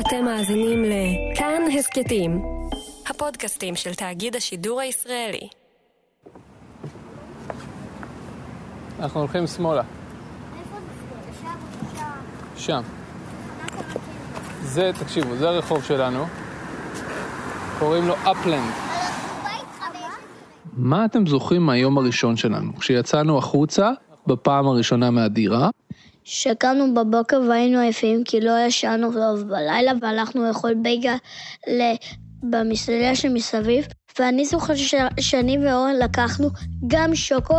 אתם מאזינים לכאן הסכתים, הפודקאסטים של תאגיד השידור הישראלי. אנחנו הולכים שמאלה. שם. זה, תקשיבו, זה הרחוב שלנו. קוראים לו אפלנד. מה אתם זוכרים מהיום הראשון שלנו? כשיצאנו החוצה בפעם הראשונה מהדירה, שקמנו בבוקר והיינו עייפים כי לא ישנו טוב בלילה והלכנו לאכול בייגה במסעדה שמסביב. ואני זוכר ש... שאני ואורן לקחנו גם שוקו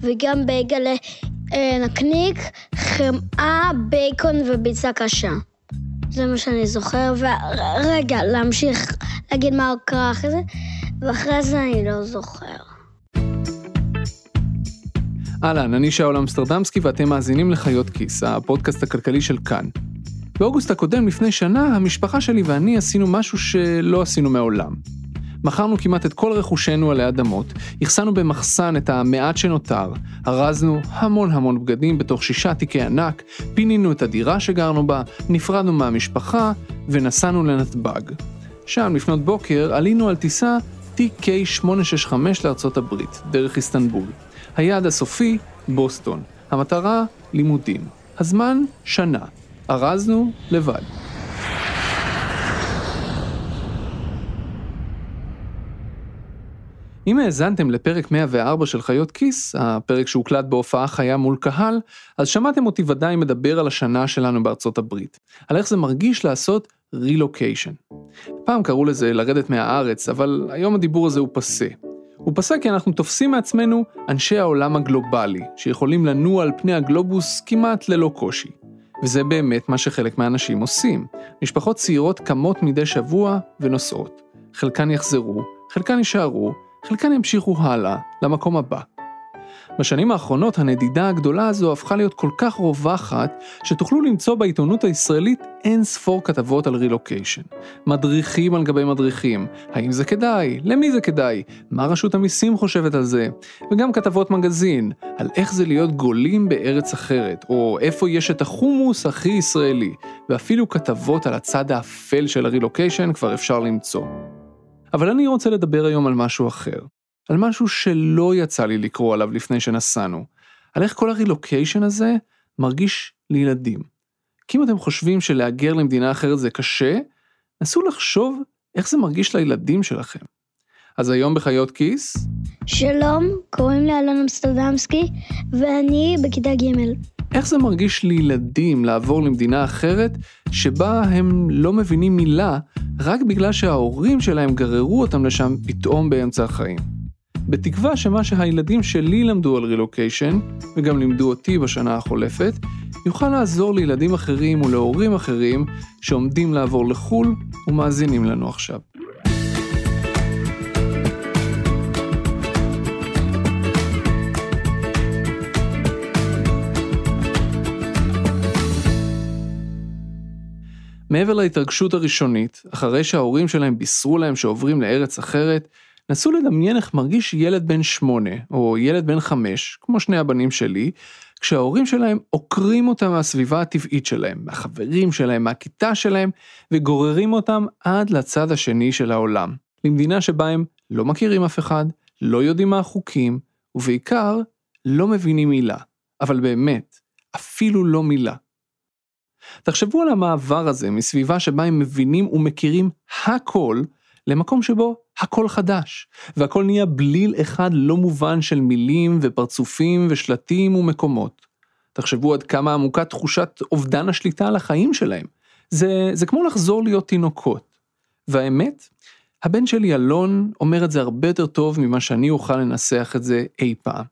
וגם בייגה לנקניק, חמאה, בייקון וביצה קשה. זה מה שאני זוכר, ורגע, להמשיך להגיד מה קרה אחרי זה, ואחרי זה אני לא זוכר. אהלן, אני שאול אמסטרדמסקי ואתם מאזינים לחיות כיס, הפודקאסט הכלכלי של כאן. באוגוסט הקודם, לפני שנה, המשפחה שלי ואני עשינו משהו שלא עשינו מעולם. מכרנו כמעט את כל רכושנו עלי אדמות, הכסנו במחסן את המעט שנותר, ארזנו המון המון בגדים בתוך שישה תיקי ענק, פינינו את הדירה שגרנו בה, נפרדנו מהמשפחה ונסענו לנתב"ג. שם, לפנות בוקר, עלינו על טיסה TK865 לארצות הברית, דרך איסטנבול. היעד הסופי, בוסטון. המטרה, לימודים. הזמן, שנה. ארזנו, לבד. אם האזנתם לפרק 104 של חיות כיס, הפרק שהוקלט בהופעה חיה מול קהל, אז שמעתם אותי ודאי מדבר על השנה שלנו בארצות הברית. על איך זה מרגיש לעשות רילוקיישן. פעם קראו לזה לרדת מהארץ, אבל היום הדיבור הזה הוא פסה. הוא פסק כי אנחנו תופסים מעצמנו אנשי העולם הגלובלי, שיכולים לנוע על פני הגלובוס כמעט ללא קושי. וזה באמת מה שחלק מהאנשים עושים. משפחות צעירות קמות מדי שבוע ונוסעות. חלקן יחזרו, חלקן יישארו, חלקן ימשיכו הלאה, למקום הבא. בשנים האחרונות הנדידה הגדולה הזו הפכה להיות כל כך רווחת, שתוכלו למצוא בעיתונות הישראלית אין ספור כתבות על רילוקיישן. מדריכים על גבי מדריכים, האם זה כדאי? למי זה כדאי? מה רשות המיסים חושבת על זה? וגם כתבות מגזין, על איך זה להיות גולים בארץ אחרת, או איפה יש את החומוס הכי ישראלי, ואפילו כתבות על הצד האפל של הרילוקיישן כבר אפשר למצוא. אבל אני רוצה לדבר היום על משהו אחר. על משהו שלא יצא לי לקרוא עליו לפני שנסענו. על איך כל הרילוקיישן הזה מרגיש לילדים. כי אם אתם חושבים שלהגר למדינה אחרת זה קשה, נסו לחשוב איך זה מרגיש לילדים שלכם. אז היום בחיות כיס? שלום, קוראים לי אלון אמסטרדמסקי, ואני בכיתה ג'. איך זה מרגיש לילדים לעבור למדינה אחרת, שבה הם לא מבינים מילה, רק בגלל שההורים שלהם גררו אותם לשם פתאום באמצע החיים? בתקווה שמה שהילדים שלי למדו על רילוקיישן, וגם לימדו אותי בשנה החולפת, יוכל לעזור לילדים אחרים ולהורים אחרים שעומדים לעבור לחו"ל ומאזינים לנו עכשיו. מעבר להתרגשות הראשונית, אחרי שההורים שלהם בישרו להם שעוברים לארץ אחרת, נסו לדמיין איך מרגיש ילד בן שמונה, או ילד בן חמש, כמו שני הבנים שלי, כשההורים שלהם עוקרים אותם מהסביבה הטבעית שלהם, מהחברים שלהם, מהכיתה שלהם, וגוררים אותם עד לצד השני של העולם. למדינה שבה הם לא מכירים אף אחד, לא יודעים מה החוקים, ובעיקר, לא מבינים מילה. אבל באמת, אפילו לא מילה. תחשבו על המעבר הזה מסביבה שבה הם מבינים ומכירים הכל, למקום שבו הכל חדש, והכל נהיה בליל אחד לא מובן של מילים ופרצופים ושלטים ומקומות. תחשבו עד כמה עמוקה תחושת אובדן השליטה על החיים שלהם. זה, זה כמו לחזור להיות תינוקות. והאמת, הבן שלי אלון אומר את זה הרבה יותר טוב ממה שאני אוכל לנסח את זה אי פעם.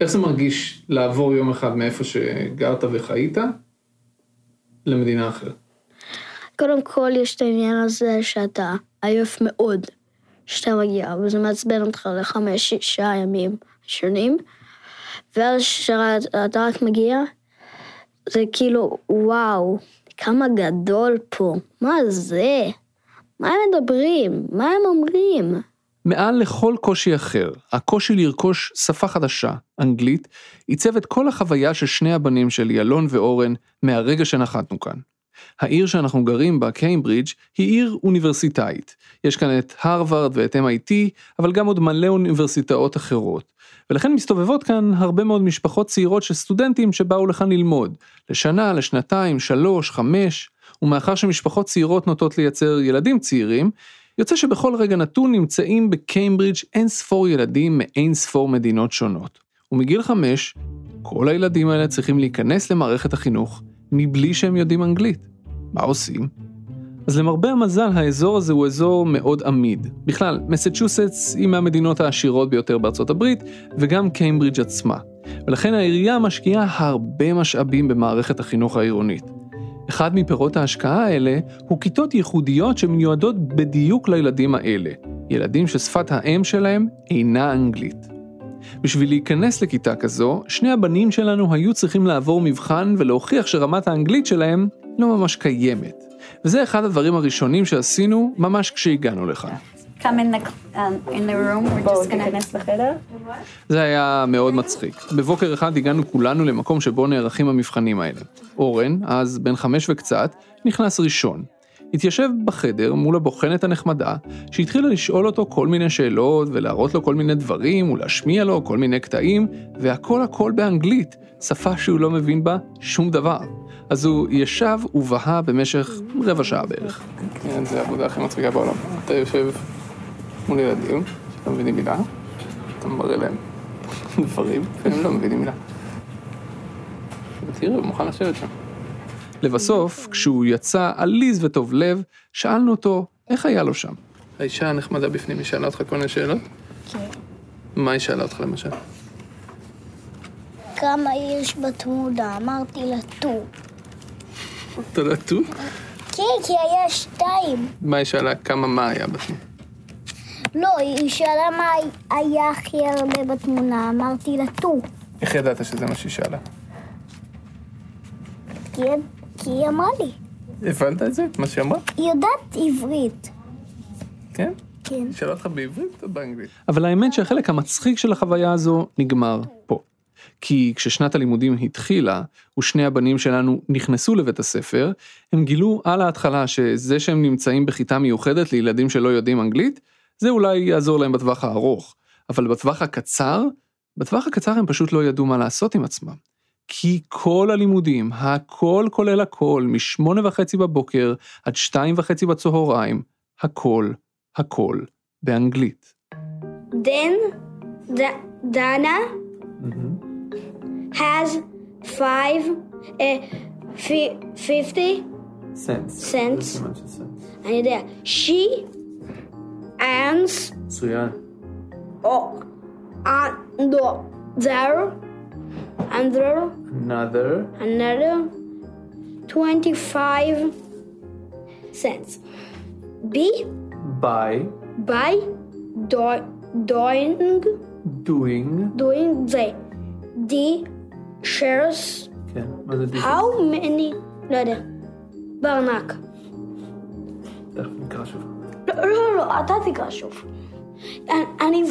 איך זה מרגיש לעבור יום אחד מאיפה שגרת וחיית למדינה אחרת? קודם כל יש את העניין הזה שאתה עייף מאוד שאתה מגיע, וזה מעצבן אותך לחמש, שישה ימים שונים, ואז כשאתה רק מגיע, זה כאילו, וואו, כמה גדול פה, מה זה? מה הם מדברים? מה הם אומרים? מעל לכל קושי אחר, הקושי לרכוש שפה חדשה, אנגלית, עיצב את כל החוויה של שני הבנים שלי, אלון ואורן, מהרגע שנחתנו כאן. העיר שאנחנו גרים בה, קיימברידג', היא עיר אוניברסיטאית. יש כאן את הרווארד ואת MIT, אבל גם עוד מלא אוניברסיטאות אחרות. ולכן מסתובבות כאן הרבה מאוד משפחות צעירות של סטודנטים שבאו לכאן ללמוד. לשנה, לשנתיים, שלוש, חמש, ומאחר שמשפחות צעירות נוטות לייצר ילדים צעירים, יוצא שבכל רגע נתון נמצאים בקיימברידג' אין ספור ילדים מאין ספור מדינות שונות. ומגיל חמש, כל הילדים האלה צריכים להיכנס למערכת החינוך מבלי שהם יודעים אנגלית. מה עושים? אז למרבה המזל האזור הזה הוא אזור מאוד עמיד. בכלל, מסצ'וסטס היא מהמדינות העשירות ביותר בארצות הברית, וגם קיימברידג' עצמה. ולכן העירייה משקיעה הרבה משאבים במערכת החינוך העירונית. אחד מפירות ההשקעה האלה הוא כיתות ייחודיות שמיועדות בדיוק לילדים האלה, ילדים ששפת האם שלהם אינה אנגלית. בשביל להיכנס לכיתה כזו, שני הבנים שלנו היו צריכים לעבור מבחן ולהוכיח שרמת האנגלית שלהם לא ממש קיימת. וזה אחד הדברים הראשונים שעשינו ממש כשהגענו לכאן. come in the, um, in the room, we're just gonna... לחדר. זה היה מאוד מצחיק. בבוקר אחד הגענו כולנו למקום שבו נערכים המבחנים האלה. אורן, אז בן חמש וקצת, נכנס ראשון. התיישב בחדר מול הבוחנת הנחמדה, שהתחילה לשאול אותו כל מיני שאלות ולהראות לו כל מיני דברים ולהשמיע לו כל מיני קטעים, והכל הכל באנגלית, שפה שהוא לא מבין בה שום דבר. אז הוא ישב ובהה במשך רבע שעה בערך. כן, זה העבודה הכי מצחיקה בעולם. אתה יושב מול ילדים, שלא מבינים מילה, אתה מראה להם דברים, והם לא מבינים מילה. תראו, הוא מוכן לשבת שם. לבסוף, כשהוא יצא עליז וטוב לב, שאלנו אותו, איך היה לו שם? האישה הנחמדה בפנים, היא שאלה אותך כל מיני שאלות? כן. מה היא שאלה אותך למשל? כמה יש בתמונה? אמרתי לה two. אתה יודע טו? כן, כי היה שתיים. מה היא שאלה? כמה מה היה בתמונה? לא, היא שאלה מה היה הכי הרבה בתמונה, אמרתי לה טו. איך ידעת שזה מה שהיא שאלה? כי כי היא אמרה לי. הבנת את זה? מה שהיא אמרה? היא יודעת עברית. כן? כן. היא שאלה אותך בעברית או באנגלית? אבל האמת שהחלק המצחיק של החוויה הזו נגמר פה. כי כששנת הלימודים התחילה, ושני הבנים שלנו נכנסו לבית הספר, הם גילו על ההתחלה שזה שהם נמצאים בכיתה מיוחדת לילדים שלא יודעים אנגלית, זה אולי יעזור להם בטווח הארוך. אבל בטווח הקצר, בטווח הקצר הם פשוט לא ידעו מה לעשות עם עצמם. כי כל הלימודים, הכל כולל הכל, משמונה וחצי בבוקר עד שתיים וחצי בצהריים, הכל, הכל, באנגלית. Then Da- Dana has five uh, fi- fifty cents. אני יודע. She earns מצוין. oh, another another another another twenty-five cents. B by by do- doing doing doing the the shares כן, מה זה how many לא יודע בארנק תכף נקרא שוב. לא לא לא אתה תקרא שוב אני,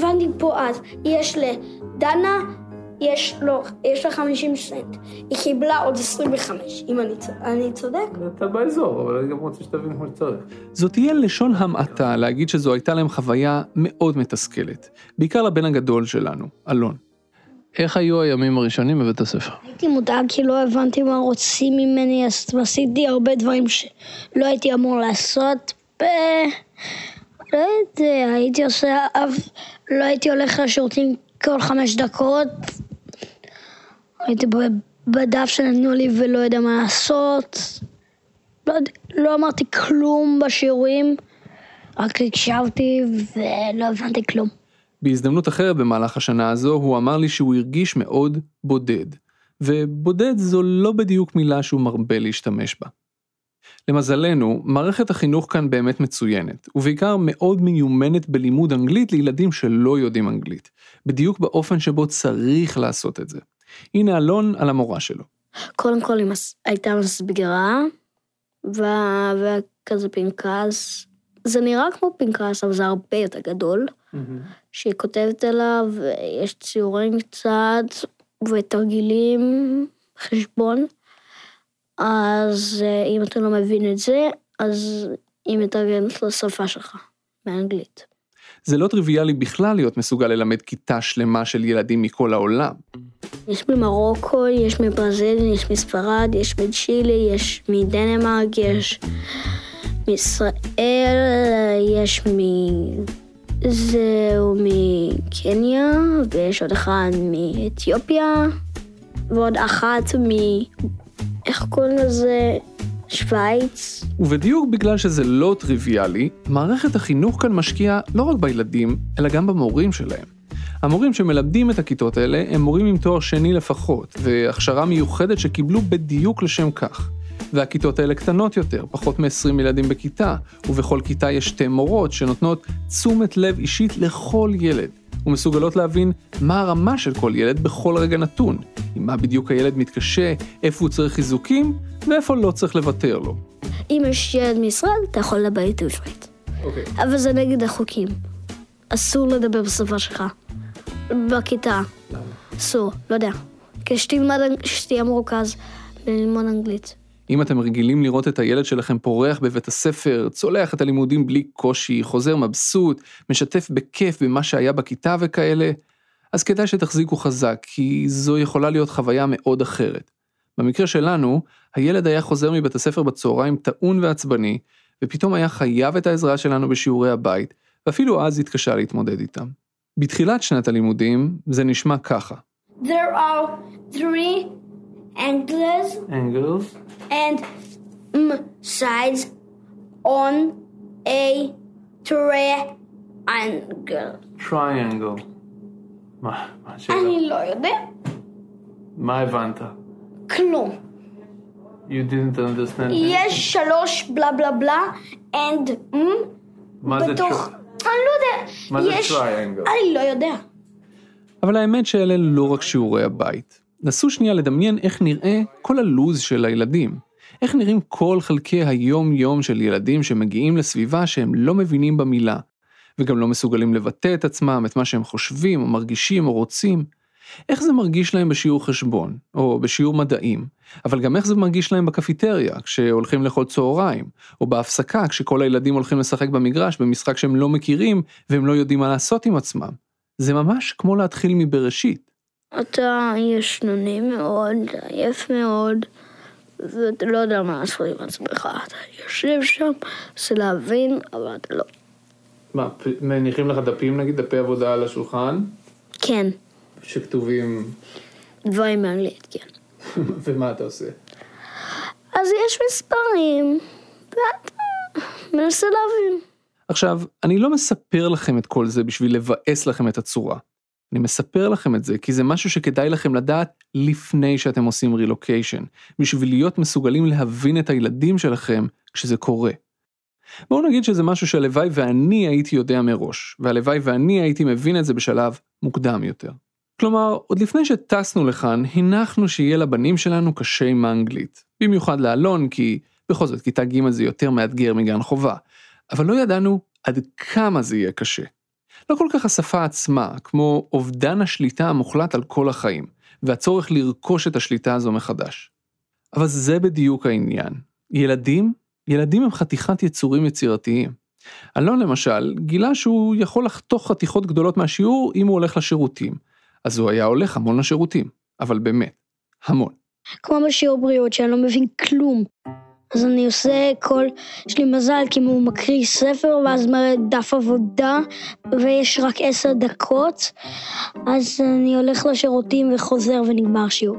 יש לדנה יש לו יש לה 50 סנט היא קיבלה עוד 25 אם אני, אני צודק אתה באזור, אבל אני גם רוצה שתבין כמו שצריך. זאת תהיה לשון המעטה להגיד שזו הייתה להם חוויה מאוד מתסכלת. בעיקר לבן הגדול שלנו, אלון. איך היו הימים הראשונים בבית הספר? הייתי מודאג כי לא הבנתי מה רוצים ממני, אז עשיתי הרבה דברים שלא הייתי אמור לעשות. ב... לא יודע, הייתי עושה, אף... לא הייתי הולך לשירותים כל חמש דקות. הייתי בדף שנתנו לי ולא יודע מה לעשות. לא, לא אמרתי כלום בשיעורים, רק הקשבתי ולא הבנתי כלום. בהזדמנות אחרת במהלך השנה הזו, הוא אמר לי שהוא הרגיש מאוד בודד. ובודד זו לא בדיוק מילה שהוא מרבה להשתמש בה. למזלנו, מערכת החינוך כאן באמת מצוינת, ובעיקר מאוד מיומנת בלימוד אנגלית לילדים שלא יודעים אנגלית, בדיוק באופן שבו צריך לעשות את זה. הנה אלון על המורה שלו. קודם כל היא מס... הייתה מסבירה, וה... וכזה פנקס. זה נראה כמו פנקס, אבל זה הרבה יותר גדול, שהיא כותבת עליו, ויש ציורים קצת, ותרגילים, חשבון. אז אה, אם אתה לא מבין את זה, אז היא מתרגמת לשפה שלך, באנגלית. זה לא טריוויאלי בכלל להיות מסוגל ללמד כיתה שלמה של ילדים מכל העולם. יש ממרוקו, יש מברזיל, יש מספרד, יש מצ'ילי, יש מדנמרק, יש מישראל, יש מ... זהו מקניה, ויש עוד אחד מאתיופיה, ועוד אחת מ... איך קוראים לזה? שווייץ. ובדיוק בגלל שזה לא טריוויאלי, מערכת החינוך כאן משקיעה לא רק בילדים, אלא גם במורים שלהם. המורים שמלמדים את הכיתות האלה הם מורים עם תואר שני לפחות, והכשרה מיוחדת שקיבלו בדיוק לשם כך. והכיתות האלה קטנות יותר, פחות מ-20 ילדים בכיתה, ובכל כיתה יש שתי מורות שנותנות תשומת לב אישית לכל ילד, ומסוגלות להבין מה הרמה של כל ילד בכל רגע נתון, עם מה בדיוק הילד מתקשה, איפה הוא צריך חיזוקים, ואיפה לא צריך לוותר לו. אם יש ילד מישראל, אתה יכול לדבר איתו עברית. אוקיי. אבל זה נגד החוקים. אסור לדבר בשפה שלך. בכיתה. אסור, לא יודע. כשתלמד, שתהיה מרוכז ללמוד אנגלית. אם אתם רגילים לראות את הילד שלכם פורח בבית הספר, צולח את הלימודים בלי קושי, חוזר מבסוט, משתף בכיף במה שהיה בכיתה וכאלה, אז כדאי שתחזיקו חזק, כי זו יכולה להיות חוויה מאוד אחרת. במקרה שלנו, הילד היה חוזר מבית הספר בצהריים טעון ועצבני, ופתאום היה חייב את העזרה שלנו בשיעורי הבית, ואפילו אז התקשה להתמודד איתם. בתחילת שנת הלימודים זה נשמע ככה. There are three angles אנגלס? and mm, sides on a triangle. טריאנגל. מה? מה השאלה? אני לא יודע מה הבנת? כלום. You didn't understand יש שלוש בלה בלה בלה and mm, מה זה בתוך... טר- אני לא יודע. מה זה יש- triangle? אני לא יודע. אבל האמת שאלה לא רק שיעורי הבית. נסו שנייה לדמיין איך נראה כל הלוז של הילדים. איך נראים כל חלקי היום-יום של ילדים שמגיעים לסביבה שהם לא מבינים במילה, וגם לא מסוגלים לבטא את עצמם, את מה שהם חושבים, או מרגישים, או רוצים. איך זה מרגיש להם בשיעור חשבון, או בשיעור מדעים, אבל גם איך זה מרגיש להם בקפיטריה, כשהולכים לאכול צהריים, או בהפסקה, כשכל הילדים הולכים לשחק במגרש במשחק שהם לא מכירים, והם לא יודעים מה לעשות עם עצמם. זה ממש כמו להתחיל מבראשית. אתה ישנוני מאוד, עייף מאוד, ואתה לא יודע מה לעשות עם עצמך. אתה יושב שם, מנסה להבין, אבל אתה לא. מה, מניחים לך דפים נגיד, דפי עבודה על השולחן, כן, שכתובים, דברים באנגלית, כן. ומה אתה עושה? אז יש מספרים, ואתה מנסה להבין. עכשיו, אני לא מספר לכם את כל זה בשביל לבאס לכם את הצורה. אני מספר לכם את זה כי זה משהו שכדאי לכם לדעת לפני שאתם עושים רילוקיישן, בשביל להיות מסוגלים להבין את הילדים שלכם כשזה קורה. בואו נגיד שזה משהו שהלוואי ואני הייתי יודע מראש, והלוואי ואני הייתי מבין את זה בשלב מוקדם יותר. כלומר, עוד לפני שטסנו לכאן, הנחנו שיהיה לבנים שלנו קשה עם האנגלית. במיוחד לאלון, כי בכל זאת כיתה ג' זה יותר מאתגר מגן חובה. אבל לא ידענו עד כמה זה יהיה קשה. לא כל כך השפה עצמה, כמו אובדן השליטה המוחלט על כל החיים, והצורך לרכוש את השליטה הזו מחדש. אבל זה בדיוק העניין. ילדים, ילדים הם חתיכת יצורים יצירתיים. אלון למשל, גילה שהוא יכול לחתוך חתיכות גדולות מהשיעור אם הוא הולך לשירותים. אז הוא היה הולך המון לשירותים, אבל באמת, המון. כמו בשיעור בריאות, שאני לא מבין כלום. אז אני עושה כל, יש לי מזל, כי הוא מקריא ספר, ואז מראה דף עבודה, ויש רק עשר דקות, אז אני הולך לשירותים וחוזר ונגמר שיעור.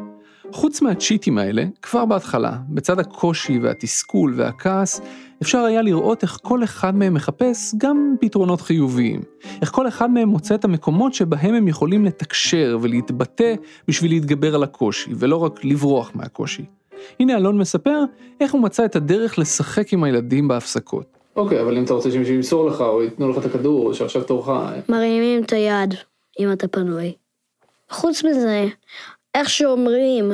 חוץ מהצ'יטים האלה, כבר בהתחלה, בצד הקושי והתסכול והכעס, אפשר היה לראות איך כל אחד מהם מחפש גם פתרונות חיוביים. איך כל אחד מהם מוצא את המקומות שבהם הם יכולים לתקשר ולהתבטא בשביל להתגבר על הקושי, ולא רק לברוח מהקושי. הנה אלון מספר איך הוא מצא את הדרך לשחק עם הילדים בהפסקות. אוקיי, אבל אם אתה רוצה שמישהו ימסור לך, או ייתנו לך את הכדור, או שעכשיו תורך... מרימים את היד, אם אתה פנוי. חוץ מזה, איך שאומרים,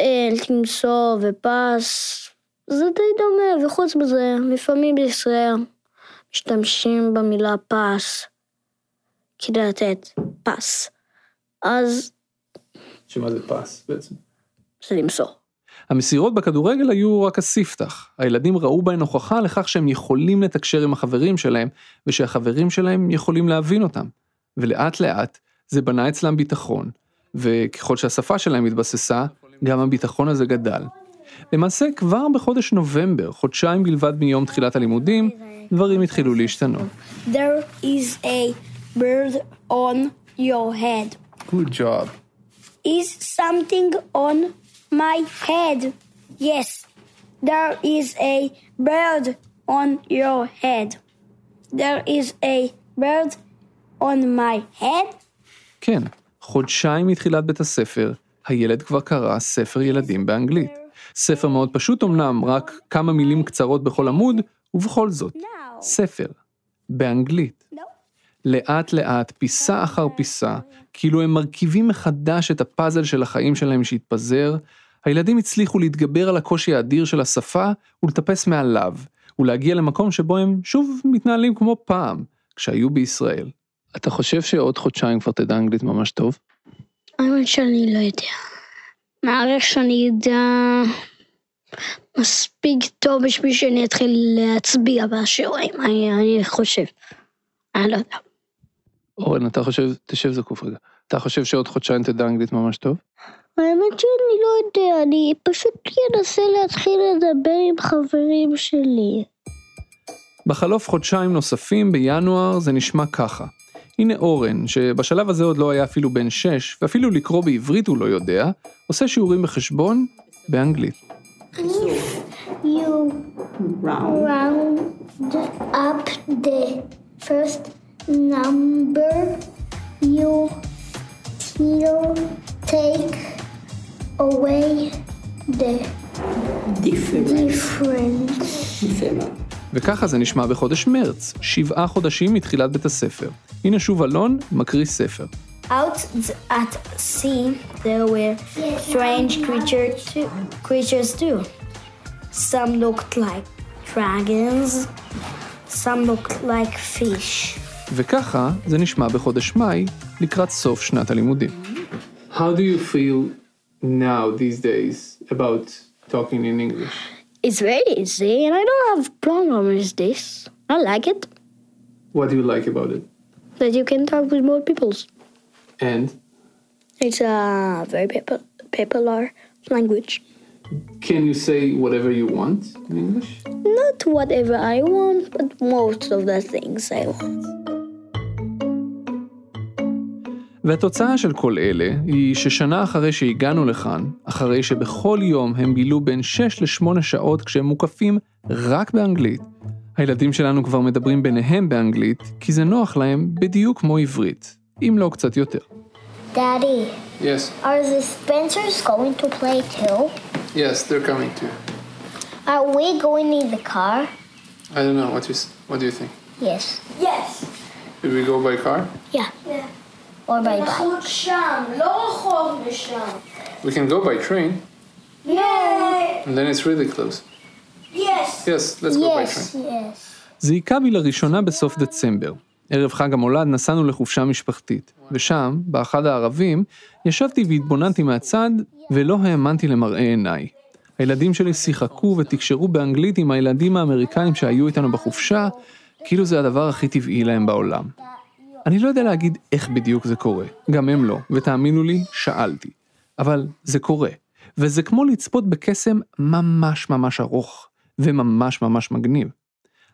אל תמסור ופס, זה די דומה, וחוץ מזה, לפעמים בישראל משתמשים במילה פס כדי לתת פס. אז שמה זה פס בעצם? זה למסור. המסירות בכדורגל היו רק הספתח. הילדים ראו בהן הוכחה לכך שהם יכולים לתקשר עם החברים שלהם, ושהחברים שלהם יכולים להבין אותם. ולאט לאט זה בנה אצלם ביטחון, וככל שהשפה שלהם התבססה, גם הביטחון הזה גדל. למעשה כבר בחודש נובמבר, חודשיים בלבד מיום תחילת הלימודים, דברים התחילו להשתנות. There is a bird on your head. Good job. Is something on my head? Yes, there is a bird on your head. There is a bird on my head. כן, חודשיים מתחילת בית הספר, הילד כבר קרא ספר ילדים באנגלית. ספר מאוד פשוט אמנם, רק כמה מילים קצרות בכל עמוד, ובכל זאת. ספר, באנגלית. לאט לאט, פיסה אחר פיסה, כאילו הם מרכיבים מחדש את הפאזל של החיים שלהם שהתפזר, הילדים הצליחו להתגבר על הקושי האדיר של השפה ולטפס מעליו, ולהגיע למקום שבו הם שוב מתנהלים כמו פעם, כשהיו בישראל. אתה חושב שעוד חודשיים כבר תדע אנגלית ממש טוב? האמת שאני לא יודע. מעריך שאני אדע מספיק טוב בשביל שאני אתחיל להצביע בשיעורים, אני, אני חושב. אני לא יודע. אורן, אתה חושב, תשב זקוף רגע, אתה חושב שעוד חודשיים תדע אנגלית ממש טוב? האמת שאני לא יודע, אני פשוט אנסה להתחיל לדבר עם חברים שלי. בחלוף חודשיים נוספים, בינואר, זה נשמע ככה. הנה אורן, שבשלב הזה עוד לא היה אפילו בן 6, ואפילו לקרוא בעברית הוא לא יודע, עושה שיעורים בחשבון באנגלית. You round up the first number, you still take away the difference. וככה זה נשמע בחודש מרץ, שבעה חודשים מתחילת בית הספר. הנה שוב אלון, מקריא ספר. Out at sea, there were strange creature too, creatures too. Some looked like dragons, some looked like fish. וככה זה נשמע בחודש מאי, לקראת סוף שנת הלימודים. How do you feel now these days about talking in English? It's very easy, and I don't have problem with this. I like it What do you like about it? that you can talk with more people. And It's a very people- popular language. can you say whatever you want in English? Not whatever I want, but most of the things I want. והתוצאה של כל אלה היא ששנה אחרי שהגענו לכאן, אחרי שבכל יום הם בילו בין 6 ל-8 שעות כשהם מוקפים רק באנגלית, הילדים שלנו כבר מדברים ביניהם באנגלית, כי זה נוח להם בדיוק כמו עברית, אם לא קצת יותר. Daddy, Yes, are the Spencers going to play too? yes, they're coming too. Are we going in the car? I don't know, what, you, what do you think? Yes. Yes. Should we go by car? Yeah. Or by bike. We can go by train, Yeah. and then it's really close. Yes. Yes, let's go by Yes, train. yes. זה היכה בי לראשונה בסוף דצמבר. ערב חג המולד נסענו לחופשה משפחתית, ושם, באחד הערבים, ישבתי והתבוננתי מהצד, ולא האמנתי למראה עיניי. הילדים שלי שיחקו ותקשרו באנגלית עם הילדים האמריקאים שהיו איתנו בחופשה, כאילו זה הדבר הכי טבעי להם בעולם. אני לא יודע להגיד איך בדיוק זה קורה, גם הם לא, ותאמינו לי, שאלתי. אבל זה קורה, וזה כמו לצפות בקסם ממש ממש ארוך, וממש ממש מגניב.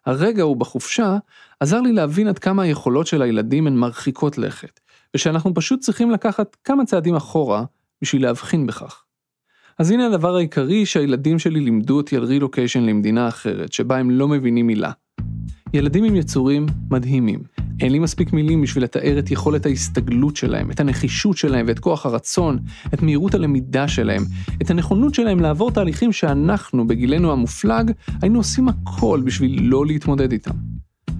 הרגע הוא בחופשה עזר לי להבין עד כמה היכולות של הילדים הן מרחיקות לכת, ושאנחנו פשוט צריכים לקחת כמה צעדים אחורה בשביל להבחין בכך. אז הנה הדבר העיקרי שהילדים שלי לימדו אותי על רילוקיישן למדינה אחרת, שבה הם לא מבינים מילה. ילדים הם יצורים מדהימים. אין לי מספיק מילים בשביל לתאר את יכולת ההסתגלות שלהם, את הנחישות שלהם ואת כוח הרצון, את מהירות הלמידה שלהם, את הנכונות שלהם לעבור תהליכים שאנחנו, בגילנו המופלג, היינו עושים הכל בשביל לא להתמודד איתם.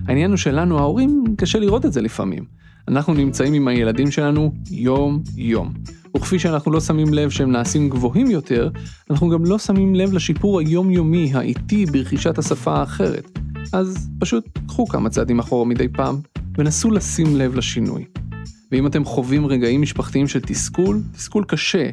העניין הוא שלנו, ההורים, קשה לראות את זה לפעמים. אנחנו נמצאים עם הילדים שלנו יום-יום. וכפי שאנחנו לא שמים לב שהם נעשים גבוהים יותר, אנחנו גם לא שמים לב לשיפור היומיומי, האיטי, ברכישת השפה האחרת. אז פשוט קחו כמה צעדים אחורה מדי פעם, ונסו לשים לב לשינוי. ואם אתם חווים רגעים משפחתיים של תסכול, תסכול קשה,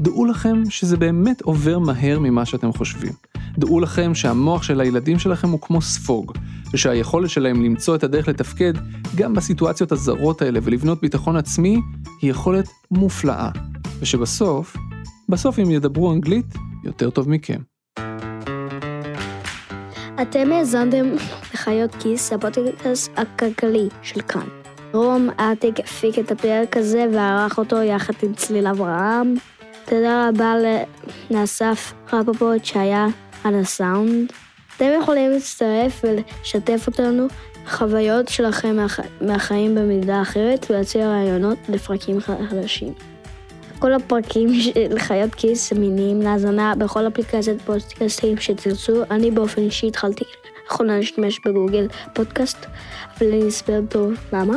דעו לכם שזה באמת עובר מהר ממה שאתם חושבים. דעו לכם שהמוח של הילדים שלכם הוא כמו ספוג, ושהיכולת שלהם למצוא את הדרך לתפקד גם בסיטואציות הזרות האלה ולבנות ביטחון עצמי, היא יכולת מופלאה. ושבסוף, בסוף אם ידברו אנגלית, יותר טוב מכם. אתם האזנתם לחיות כיס, הפודקאסט הכלכלי של כאן. רום ארטיק הפיק את הפרק הזה וערך אותו יחד עם צליל אברהם. תודה רבה לאסף רפפורט שהיה על הסאונד. אתם יכולים להצטרף ולשתף אותנו בחוויות שלכם מהח... מהחיים במידה אחרת ולהציע רעיונות לפרקים חדשים. כל הפרקים של חיות כיס זמינים להאזנה בכל אפליקציית פודקאסטים שתרצו. אני באופן אישי התחלתי לאחרונה להשתמש בגוגל פודקאסט, אבל אני אסביר טוב למה.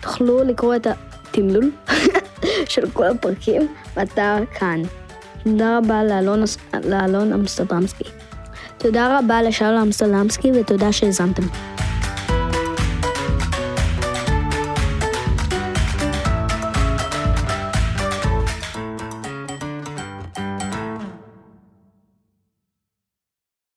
תוכלו לקרוא את התמלול של כל הפרקים באתר כאן. תודה רבה לאלון, לאלון אמסטרדמסקי. תודה רבה לשלום אמסטרדמסקי ותודה שהאזנתם.